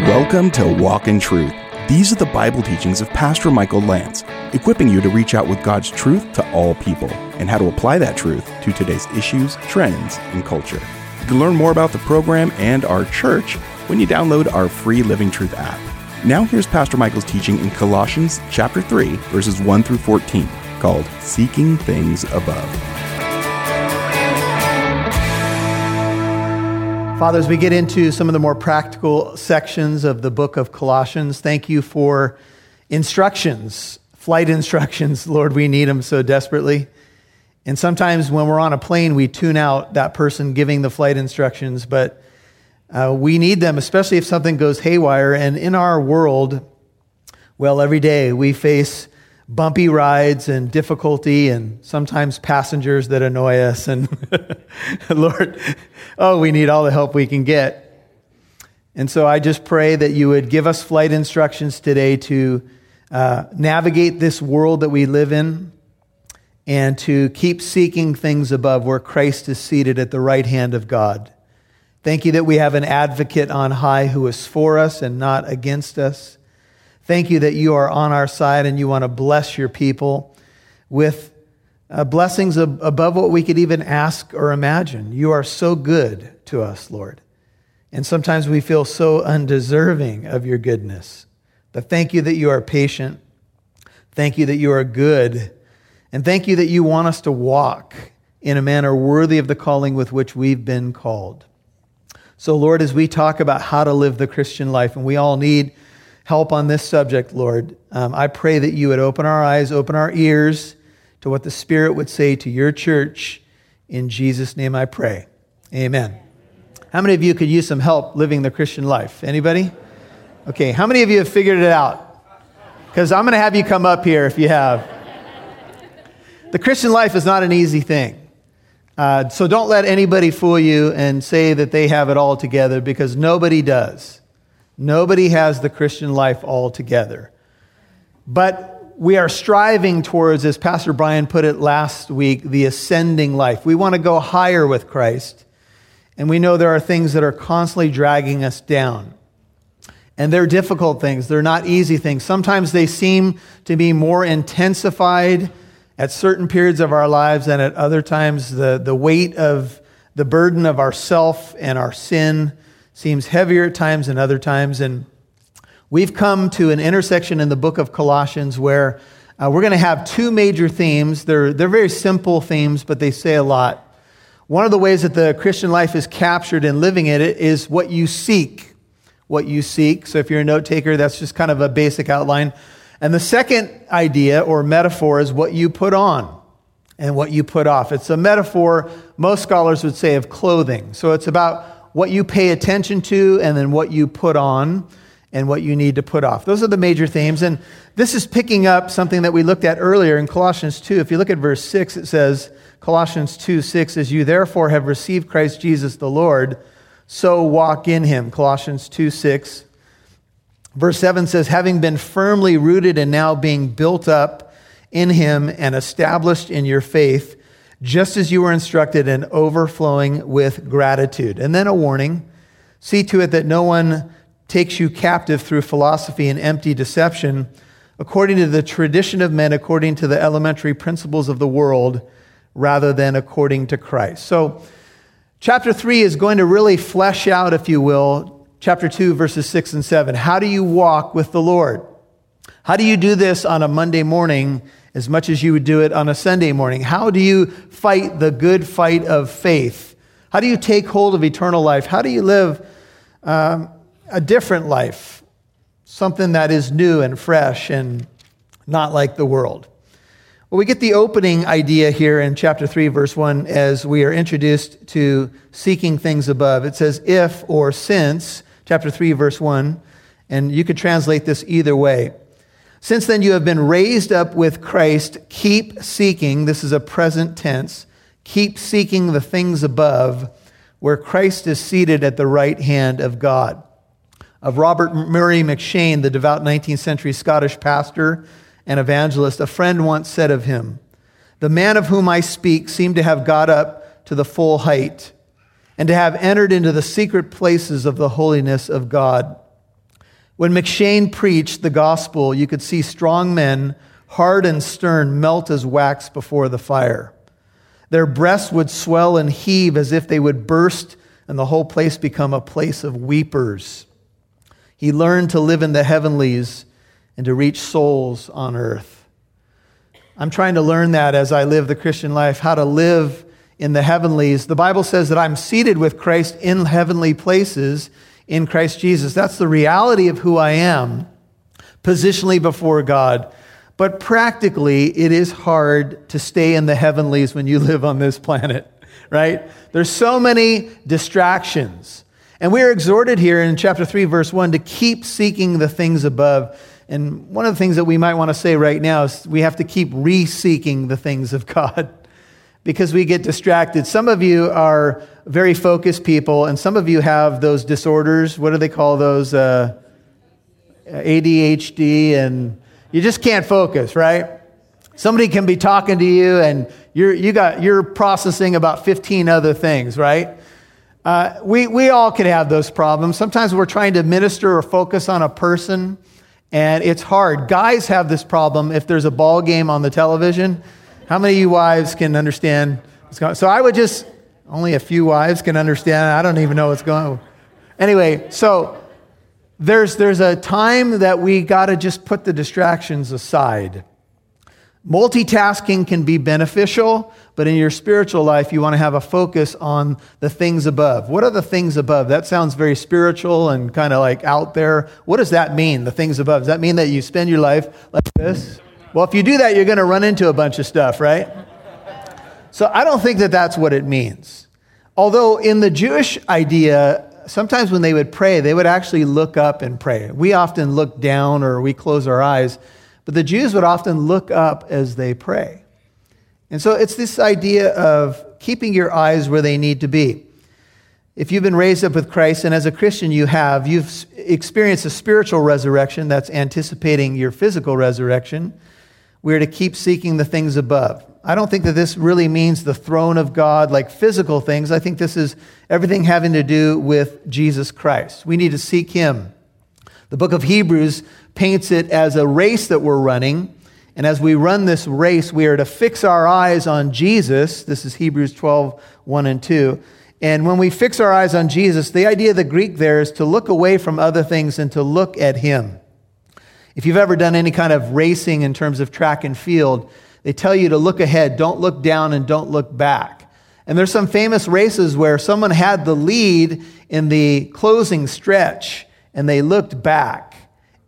Welcome to Walk in Truth. These are the Bible teachings of Pastor Michael Lance, equipping you to reach out with God's truth to all people and how to apply that truth to today's issues, trends, and culture. You can learn more about the program and our church when you download our free Living Truth app. Now here's Pastor Michael's teaching in Colossians chapter 3, verses 1 through 14, called Seeking Things Above. Father, as we get into some of the more practical sections of the book of Colossians, thank you for instructions, flight instructions. Lord, we need them so desperately. And sometimes when we're on a plane, we tune out that person giving the flight instructions, but uh, we need them, especially if something goes haywire. And in our world, well, every day we face bumpy rides and difficulty and sometimes passengers that annoy us. And Lord, oh, we need all the help we can get. And so I just pray that you would give us flight instructions today to uh, navigate this world that we live in and to keep seeking things above where Christ is seated at the right hand of God. Thank you that we have an advocate on high who is for us and not against us. Thank you that you are on our side and you want to bless your people with uh, blessings ab- above what we could even ask or imagine. You are so good to us, Lord. And sometimes we feel so undeserving of your goodness. But thank you that you are patient. Thank you that you are good. And thank you that you want us to walk in a manner worthy of the calling with which we've been called. So, Lord, as we talk about how to live the Christian life, and we all need help on this subject, Lord. Um, I pray that you would open our eyes, open our ears to what the Spirit would say to your church. In Jesus' name I pray. Amen. How many of you could use some help living the Christian life? Anybody? Okay, how many of you have figured it out? Because I'm going to have you come up here if you have. The Christian life is not an easy thing. Uh, so don't let anybody fool you and say that they have it all together because nobody does. Nobody has the Christian life all together. But we are striving towards, as Pastor Brian put it last week, the ascending life. We want to go higher with Christ. And we know there are things that are constantly dragging us down. And they're difficult things, they're not easy things. Sometimes they seem to be more intensified at certain periods of our lives, and at other times, the, the weight of the burden of ourself and our sin seems heavier at times than other times. And we've come to an intersection in the book of Colossians where uh, we're going to have two major themes. They're, they're very simple themes, but they say a lot. One of the ways that the Christian life is captured in living it is what you seek. What you seek. So if you're a note taker, that's just kind of a basic outline. And the second idea or metaphor is what you put on and what you put off. It's a metaphor, most scholars would say, of clothing. So it's about what you pay attention to, and then what you put on and what you need to put off. Those are the major themes. And this is picking up something that we looked at earlier in Colossians 2. If you look at verse 6, it says, Colossians 2 6, as you therefore have received Christ Jesus the Lord, so walk in him. Colossians 2 6. Verse 7 says, having been firmly rooted and now being built up in him and established in your faith, just as you were instructed and overflowing with gratitude. And then a warning see to it that no one takes you captive through philosophy and empty deception, according to the tradition of men, according to the elementary principles of the world, rather than according to Christ. So, chapter 3 is going to really flesh out, if you will, chapter 2, verses 6 and 7. How do you walk with the Lord? How do you do this on a Monday morning as much as you would do it on a Sunday morning? How do you fight the good fight of faith? How do you take hold of eternal life? How do you live um, a different life? Something that is new and fresh and not like the world. Well, we get the opening idea here in chapter 3, verse 1, as we are introduced to seeking things above. It says, if or since, chapter 3, verse 1, and you could translate this either way. Since then you have been raised up with Christ, keep seeking, this is a present tense, keep seeking the things above where Christ is seated at the right hand of God. Of Robert Murray M'Cheyne, the devout 19th century Scottish pastor and evangelist, a friend once said of him, The man of whom I speak seemed to have got up to the full height and to have entered into the secret places of the holiness of God. When M'Cheyne preached the gospel, you could see strong men, hard and stern, melt as wax before the fire. Their breasts would swell and heave as if they would burst, and the whole place become a place of weepers. He learned to live in the heavenlies and to reach souls on earth. I'm trying to learn that as I live the Christian life, how to live in the heavenlies. The Bible says that I'm seated with Christ in heavenly places in Christ Jesus. That's the reality of who I am positionally before God. But practically, it is hard to stay in the heavenlies when you live on this planet, right? There's so many distractions. And we are exhorted here in chapter 3, verse 1, to keep seeking the things above. And one of the things that we might want to say right now is we have to keep re seeking the things of God because we get distracted. Some of you are very focused people, and some of you have those disorders. What do they call those? Uh, ADHD, and you just can't focus, right? Somebody can be talking to you, and you're, you got, you're processing about 15 other things, right? Uh, we, we all can have those problems. Sometimes we're trying to minister or focus on a person, and it's hard. Guys have this problem if there's a ball game on the television. How many of you wives can understand what's going on? So I would just only a few wives can understand. I don't even know what's going on. Anyway, so there's, there's a time that we got to just put the distractions aside. Multitasking can be beneficial, but in your spiritual life, you want to have a focus on the things above. What are the things above? That sounds very spiritual and kind of like out there. What does that mean, the things above? Does that mean that you spend your life like this? Well, if you do that, you're going to run into a bunch of stuff, right? So I don't think that that's what it means. Although in the Jewish idea, sometimes when they would pray, they would actually look up and pray. We often look down or we close our eyes, but the Jews would often look up as they pray. And so it's this idea of keeping your eyes where they need to be. If you've been raised up with Christ, and as a Christian you have, you've experienced a spiritual resurrection that's anticipating your physical resurrection. We're to keep seeking the things above. I don't think that this really means the throne of God, like physical things. I think this is everything having to do with Jesus Christ. We need to seek Him. The book of Hebrews paints it as a race that we're running. And as we run this race, we are to fix our eyes on Jesus. This is Hebrews 12, 1 and 2. And when we fix our eyes on Jesus, the idea of the Greek there is to look away from other things and to look at Him. If you've ever done any kind of racing in terms of track and field, they tell you to look ahead, don't look down, and don't look back. And there's some famous races where someone had the lead in the closing stretch and they looked back.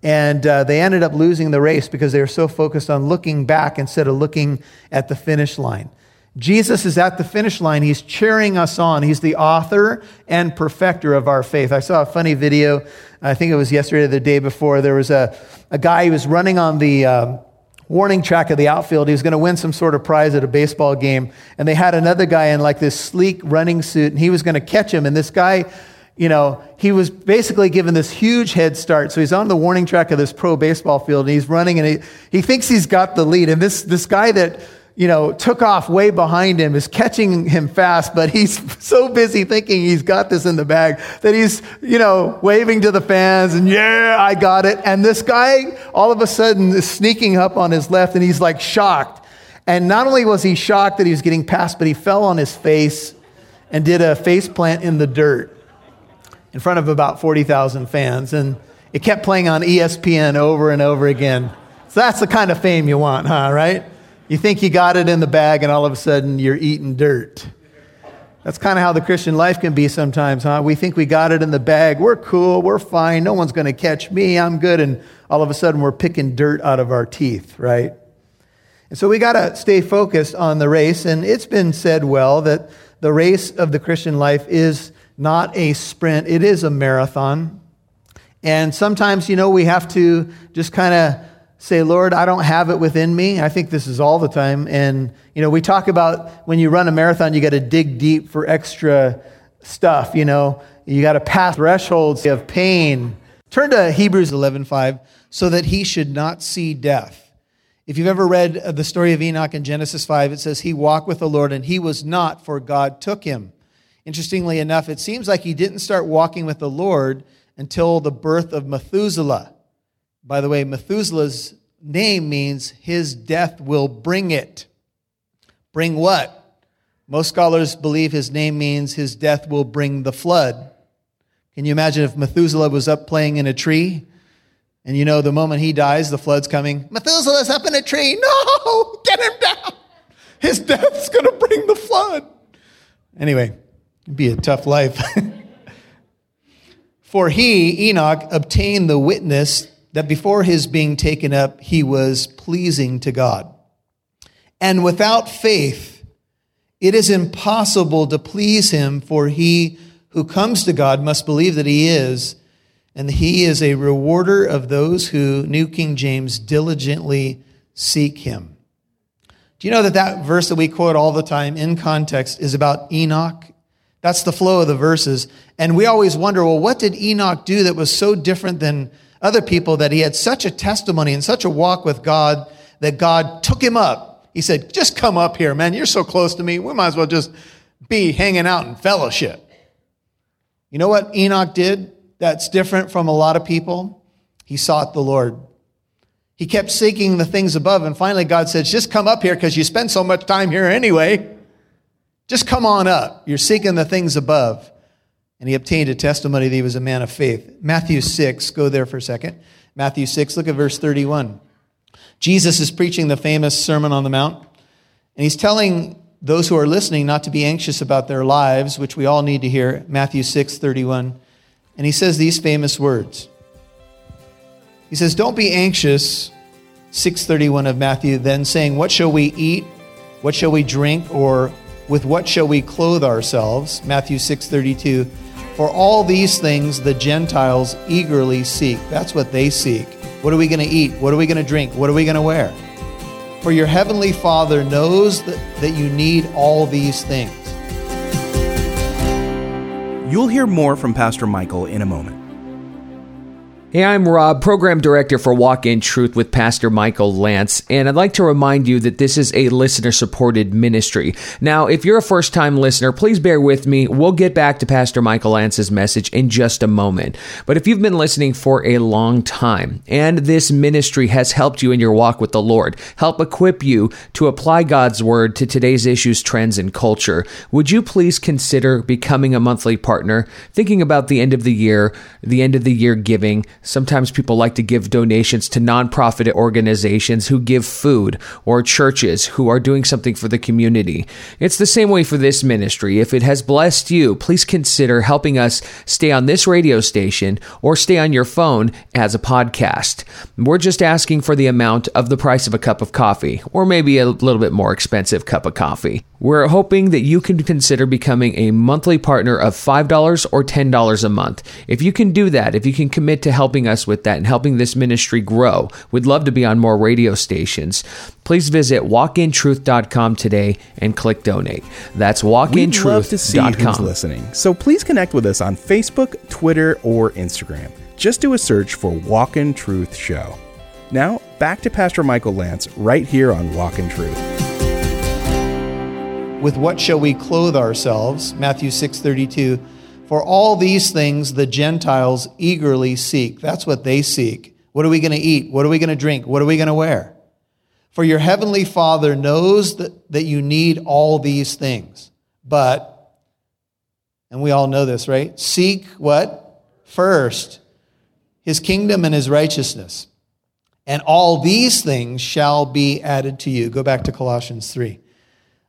And uh, they ended up losing the race because they were so focused on looking back instead of looking at the finish line. Jesus is at the finish line. He's cheering us on. He's the author and perfecter of our faith. I saw a funny video. I think it was yesterday or the day before. There was a, a guy who was running on the uh, warning track of the outfield. He was going to win some sort of prize at a baseball game. And they had another guy in like this sleek running suit, and he was going to catch him. And this guy, you know, he was basically given this huge head start. So he's on the warning track of this pro baseball field, and he's running, and he, he thinks he's got the lead. And this, this guy that you know, took off way behind him, is catching him fast, but he's so busy thinking he's got this in the bag that he's, you know, waving to the fans and, yeah, I got it. And this guy all of a sudden is sneaking up on his left and he's like shocked. And not only was he shocked that he was getting past, but he fell on his face and did a face plant in the dirt in front of about 40,000 fans. And it kept playing on ESPN over and over again. So that's the kind of fame you want, huh, right? You think you got it in the bag, and all of a sudden you're eating dirt. That's kind of how the Christian life can be sometimes, huh? We think we got it in the bag. We're cool. We're fine. No one's going to catch me. I'm good. And all of a sudden we're picking dirt out of our teeth, right? And so we got to stay focused on the race. And it's been said well that the race of the Christian life is not a sprint, it is a marathon. And sometimes, you know, we have to just kind of say, Lord, I don't have it within me. I think this is all the time. And, you know, we talk about when you run a marathon, you got to dig deep for extra stuff, you know. You got to pass thresholds of pain. Turn to Hebrews 11:5 so that he should not see death. If you've ever read uh, the story of Enoch in Genesis 5, it says he walked with the Lord and he was not for God took him. Interestingly enough, it seems like he didn't start walking with the Lord until the birth of Methuselah. By the way, Methuselah's name means his death will bring it. Bring what? Most scholars believe his name means his death will bring the flood. Can you imagine if Methuselah was up playing in a tree? And you know, the moment he dies, the flood's coming. Methuselah's up in a tree. No, get him down. His death's going to bring the flood. Anyway, it'd be a tough life. For he, Enoch, obtained the witness that before his being taken up, he was pleasing to God. And without faith, it is impossible to please him, for he who comes to God must believe that he is, and he is a rewarder of those who, New King James, diligently seek him. Do you know that that verse that we quote all the time in context is about Enoch? That's the flow of the verses. And we always wonder, well, what did Enoch do that was so different than other people that he had such a testimony and such a walk with God that God took him up? He said, just come up here, man. You're so close to me. We might as well just be hanging out in fellowship. You know what Enoch did that's different from a lot of people? He sought the Lord. He kept seeking the things above, and finally God says, Just come up here because you spend so much time here anyway. Just come on up. You're seeking the things above. And he obtained a testimony that he was a man of faith. Matthew 6, go there for a second. Matthew 6, look at verse 31. Jesus is preaching the famous Sermon on the Mount, and he's telling those who are listening not to be anxious about their lives, which we all need to hear. Matthew 6, 31. And he says these famous words. He says, Don't be anxious, 631 of Matthew, then saying, What shall we eat? What shall we drink? Or with what shall we clothe ourselves? Matthew 632. For all these things the Gentiles eagerly seek. That's what they seek. What are we going to eat? What are we going to drink? What are we going to wear? For your heavenly Father knows that, that you need all these things. You'll hear more from Pastor Michael in a moment. Hey, I'm Rob, Program Director for Walk in Truth with Pastor Michael Lance, and I'd like to remind you that this is a listener supported ministry. Now, if you're a first time listener, please bear with me. We'll get back to Pastor Michael Lance's message in just a moment. But if you've been listening for a long time and this ministry has helped you in your walk with the Lord, help equip you to apply God's word to today's issues, trends, and culture, would you please consider becoming a monthly partner? Thinking about the end of the year, the end of the year giving Sometimes people like to give donations to nonprofit organizations who give food or churches who are doing something for the community. It's the same way for this ministry. If it has blessed you, please consider helping us stay on this radio station or stay on your phone as a podcast. We're just asking for the amount of the price of a cup of coffee, or maybe a little bit more expensive cup of coffee. We're hoping that you can consider becoming a monthly partner of $5 or $10 a month. If you can do that, if you can commit to helping us with that and helping this ministry grow, we'd love to be on more radio stations. Please visit walkintruth.com today and click donate. That's We'd love to see who's walkintruth.com. listening. So please connect with us on Facebook, Twitter, or Instagram. Just do a search for Walk in Truth Show. Now, back to Pastor Michael Lance right here on Walk in Truth. with what shall we clothe ourselves matthew 6.32 for all these things the gentiles eagerly seek. That's what they seek. What are we going to eat? What are we going to drink? What are we going to wear? For your heavenly father knows that, that you need all these things. But and we all know this right? Seek what? First his kingdom and his righteousness. And all these things shall be added to you. Go back to colossians 3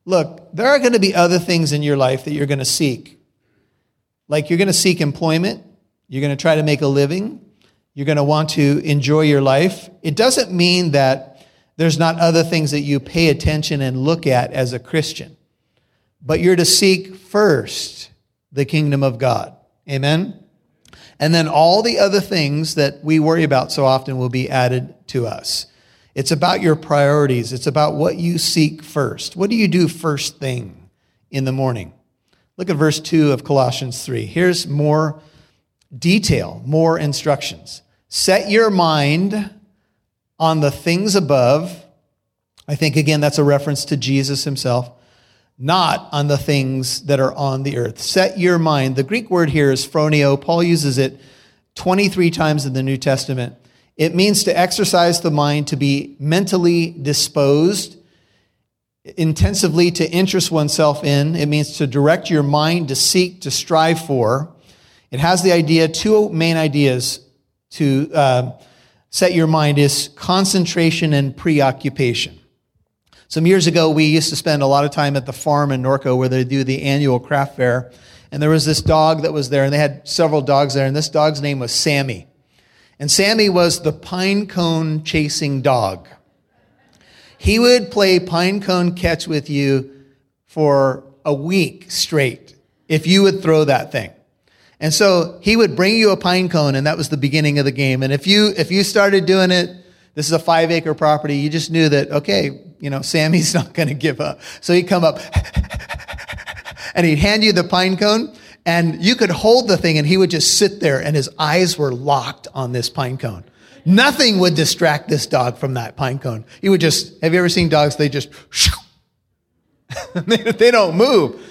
Look, there are going to be other things in your life that you're going to seek. Like you're going to seek employment, you're going to try to make a living, you're going to want to enjoy your life. It doesn't mean that there's not other things that you pay attention and look at as a Christian, but you're to seek first the kingdom of God. Amen? And then all the other things that we worry about so often will be added to us. It's about your priorities. It's about what you seek first. What do you do first thing in the morning? Look at verse 2 of Colossians 3. Here's more detail, more instructions. Set your mind on the things above. I think, again, that's a reference to Jesus himself, not on the things that are on the earth. Set your mind. The Greek word here is phroneo. Paul uses it 23 times in the New Testament. It means to exercise the mind, to be mentally disposed, intensively to interest oneself in. It means to direct your mind, to seek, to strive for. It has the idea, two main ideas to uh, set your mind is concentration and preoccupation. Some years ago, we used to spend a lot of time at the farm in Norco where they do the annual craft fair. And there was this dog that was there, and they had several dogs there, and this dog's name was Sammy. And Sammy was the pine cone chasing dog. He would play pine cone catch with you for a week straight if you would throw that thing. And so he would bring you a pine cone, and that was the beginning of the game. And if you if you started doing it, this is a five acre property, you just knew that okay, you know, Sammy's not going to give up. So he'd come up, and he'd hand you the pine cone, and you could hold the thing, and he would just sit there, and his eyes were locked on this pine cone. Nothing would distract this dog from that pine cone. He would just. Have you ever seen dogs? They just. they don't move.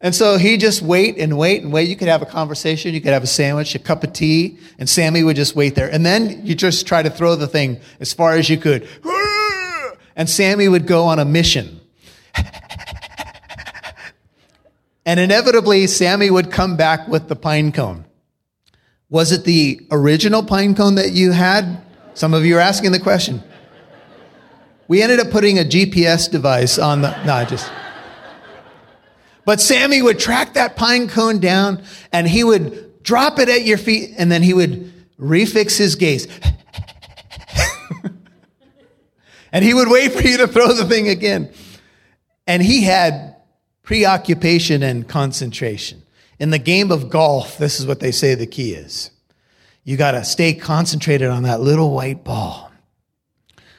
And so he just wait and wait and wait. You could have a conversation, you could have a sandwich, a cup of tea, and Sammy would just wait there. And then you just try to throw the thing as far as you could. And Sammy would go on a mission. and inevitably, Sammy would come back with the pine cone. Was it the original pine cone that you had? Some of you are asking the question. We ended up putting a GPS device on the. No, I just. But Sammy would track that pine cone down and he would drop it at your feet and then he would refix his gaze. and he would wait for you to throw the thing again. And he had preoccupation and concentration. In the game of golf, this is what they say the key is. You got to stay concentrated on that little white ball,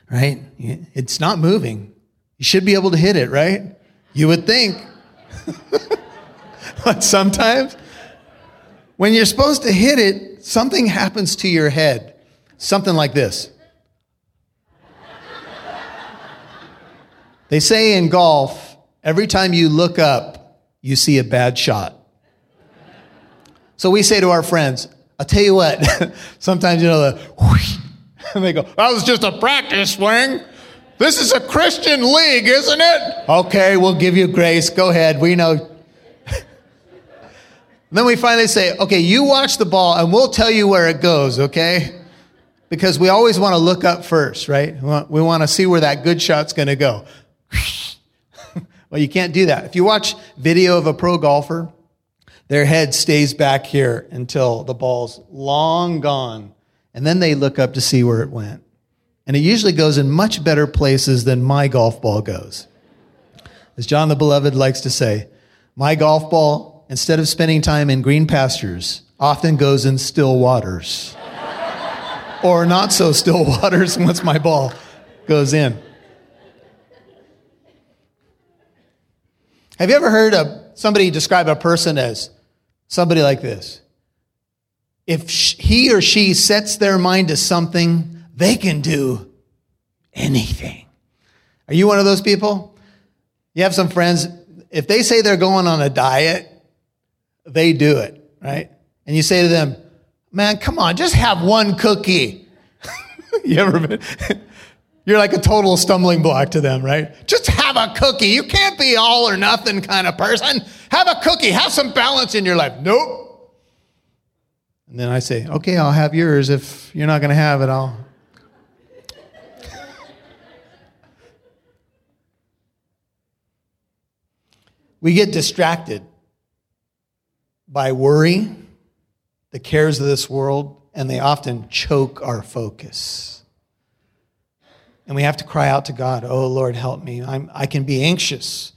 right? It's not moving. You should be able to hit it, right? You would think. but sometimes when you're supposed to hit it, something happens to your head. Something like this. They say in golf, every time you look up, you see a bad shot. So we say to our friends, I'll tell you what, sometimes you know the whoosh, and they go, that was just a practice swing. This is a Christian league, isn't it? Okay, we'll give you grace. Go ahead. We know. then we finally say, okay, you watch the ball and we'll tell you where it goes, okay? Because we always want to look up first, right? We want to see where that good shot's going to go. well, you can't do that. If you watch video of a pro golfer, their head stays back here until the ball's long gone, and then they look up to see where it went and it usually goes in much better places than my golf ball goes. As John the Beloved likes to say, my golf ball, instead of spending time in green pastures, often goes in still waters. or not so still waters once my ball goes in. Have you ever heard of somebody describe a person as somebody like this? If he or she sets their mind to something, they can do anything. Are you one of those people? You have some friends, if they say they're going on a diet, they do it, right? And you say to them, man, come on, just have one cookie. you ever been? You're like a total stumbling block to them, right? Just have a cookie. You can't be all or nothing kind of person. Have a cookie. Have some balance in your life. Nope. And then I say, okay, I'll have yours. If you're not going to have it, I'll We get distracted by worry, the cares of this world, and they often choke our focus. And we have to cry out to God, Oh Lord, help me. I'm, I can be anxious.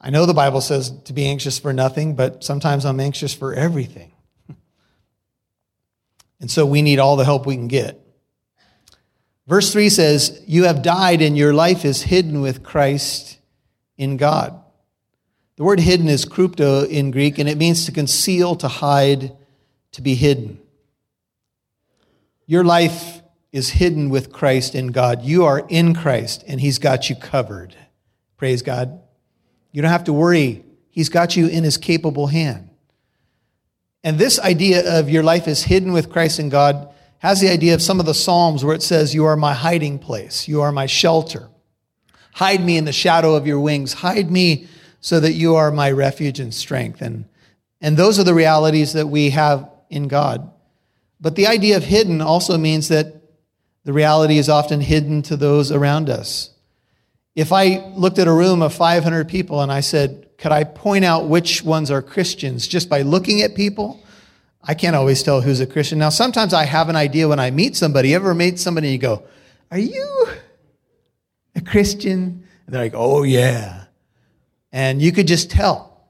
I know the Bible says to be anxious for nothing, but sometimes I'm anxious for everything. And so we need all the help we can get. Verse 3 says, You have died, and your life is hidden with Christ in God. The word hidden is krypto in Greek, and it means to conceal, to hide, to be hidden. Your life is hidden with Christ in God. You are in Christ, and He's got you covered. Praise God. You don't have to worry, He's got you in His capable hand. And this idea of your life is hidden with Christ and God has the idea of some of the Psalms where it says, You are my hiding place, you are my shelter. Hide me in the shadow of your wings, hide me so that you are my refuge and strength. And, and those are the realities that we have in God. But the idea of hidden also means that the reality is often hidden to those around us. If I looked at a room of 500 people and I said, could I point out which ones are Christians just by looking at people? I can't always tell who's a Christian. Now, sometimes I have an idea when I meet somebody. You ever meet somebody and you go, Are you a Christian? And they're like, Oh, yeah. And you could just tell.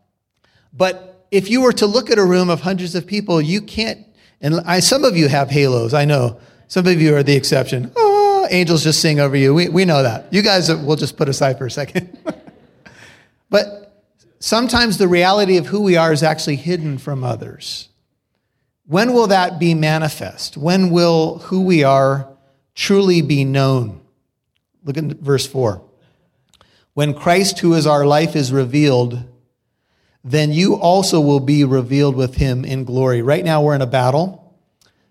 But if you were to look at a room of hundreds of people, you can't, and I, some of you have halos, I know. Some of you are the exception. Oh, angels just sing over you. We, we know that. You guys We'll just put aside for a second. but sometimes the reality of who we are is actually hidden from others. When will that be manifest? When will who we are truly be known? Look at verse 4. When Christ, who is our life, is revealed, then you also will be revealed with him in glory. Right now, we're in a battle.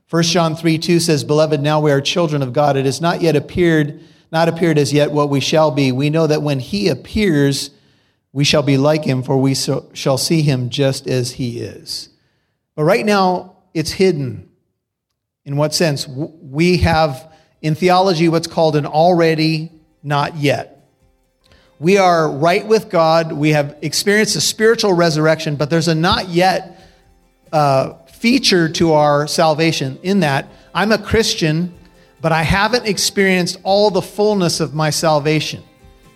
1 John 3 2 says, Beloved, now we are children of God. It has not yet appeared, not appeared as yet what we shall be. We know that when he appears, we shall be like him, for we so, shall see him just as he is. But right now, it's hidden. In what sense? We have in theology what's called an already, not yet. We are right with God. We have experienced a spiritual resurrection, but there's a not yet uh, feature to our salvation in that I'm a Christian, but I haven't experienced all the fullness of my salvation.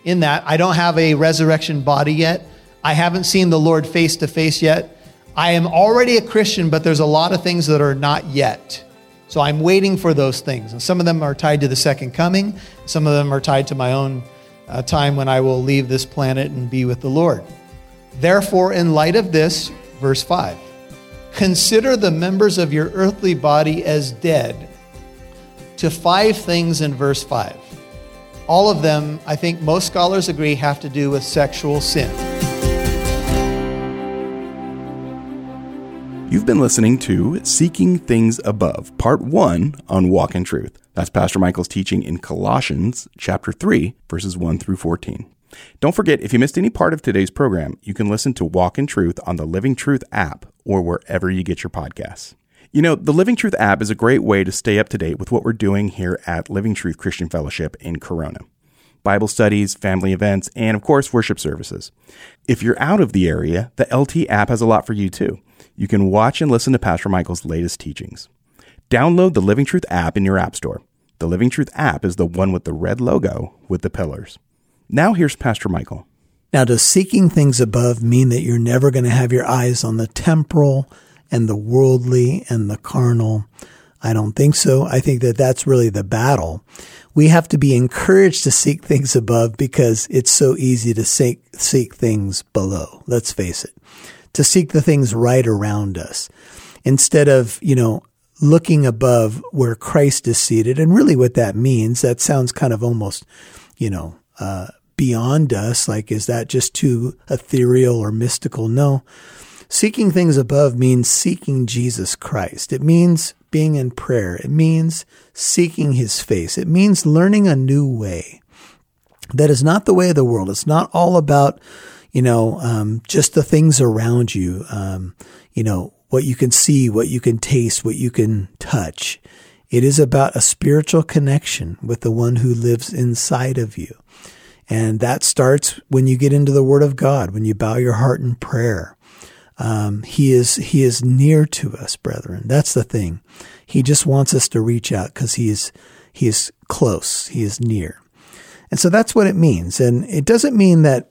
In that I don't have a resurrection body yet. I haven't seen the Lord face to face yet. I am already a Christian, but there's a lot of things that are not yet. So I'm waiting for those things. And some of them are tied to the second coming, some of them are tied to my own uh, time when I will leave this planet and be with the Lord. Therefore, in light of this, verse 5 Consider the members of your earthly body as dead to five things in verse 5. All of them, I think most scholars agree, have to do with sexual sin. You've been listening to Seeking Things Above, Part 1 on Walk in Truth. That's Pastor Michael's teaching in Colossians chapter 3, verses 1 through 14. Don't forget, if you missed any part of today's program, you can listen to Walk in Truth on the Living Truth app or wherever you get your podcasts. You know, the Living Truth app is a great way to stay up to date with what we're doing here at Living Truth Christian Fellowship in Corona. Bible studies, family events, and of course, worship services. If you're out of the area, the LT app has a lot for you too. You can watch and listen to Pastor Michael's latest teachings. Download the Living Truth app in your App Store. The Living Truth app is the one with the red logo with the pillars. Now here's Pastor Michael. Now, does seeking things above mean that you're never going to have your eyes on the temporal and the worldly and the carnal? I don't think so. I think that that's really the battle. We have to be encouraged to seek things above because it's so easy to seek, seek things below. Let's face it. To seek the things right around us instead of, you know, looking above where Christ is seated. And really what that means, that sounds kind of almost, you know, uh, beyond us. Like, is that just too ethereal or mystical? No. Seeking things above means seeking Jesus Christ. It means being in prayer. It means seeking his face. It means learning a new way that is not the way of the world. It's not all about, you know, um, just the things around you, um, you know, what you can see, what you can taste, what you can touch. It is about a spiritual connection with the one who lives inside of you. And that starts when you get into the Word of God, when you bow your heart in prayer. Um, he is He is near to us, brethren. That's the thing. He just wants us to reach out because He is He is close. He is near, and so that's what it means. And it doesn't mean that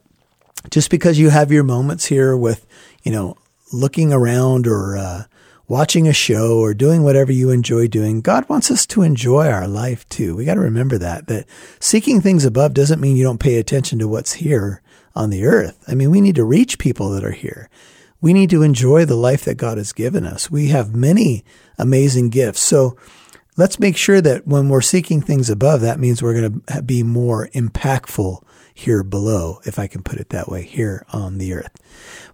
just because you have your moments here with you know looking around or uh, watching a show or doing whatever you enjoy doing, God wants us to enjoy our life too. We got to remember that, that seeking things above doesn't mean you don't pay attention to what's here on the earth. I mean, we need to reach people that are here. We need to enjoy the life that God has given us. We have many amazing gifts. So let's make sure that when we're seeking things above, that means we're going to be more impactful here below, if I can put it that way, here on the earth.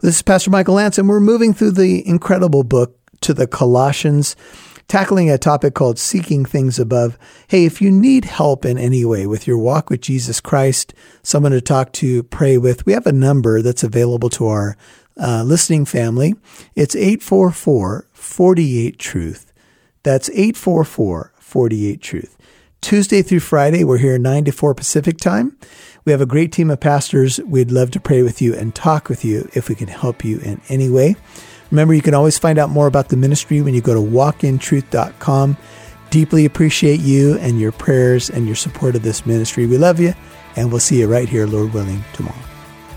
This is Pastor Michael Lance, and we're moving through the incredible book to the Colossians, tackling a topic called Seeking Things Above. Hey, if you need help in any way with your walk with Jesus Christ, someone to talk to, pray with, we have a number that's available to our uh, listening family. It's 844 48 Truth. That's 844 48 Truth. Tuesday through Friday, we're here 9 to 4 Pacific time. We have a great team of pastors. We'd love to pray with you and talk with you if we can help you in any way. Remember, you can always find out more about the ministry when you go to walkintruth.com. Deeply appreciate you and your prayers and your support of this ministry. We love you, and we'll see you right here, Lord willing, tomorrow.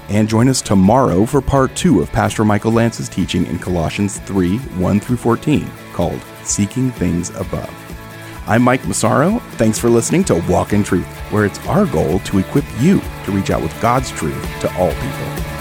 And join us tomorrow for part two of Pastor Michael Lance's teaching in Colossians 3 1 through 14, called Seeking Things Above. I'm Mike Massaro. Thanks for listening to Walk in Truth, where it's our goal to equip you to reach out with God's truth to all people.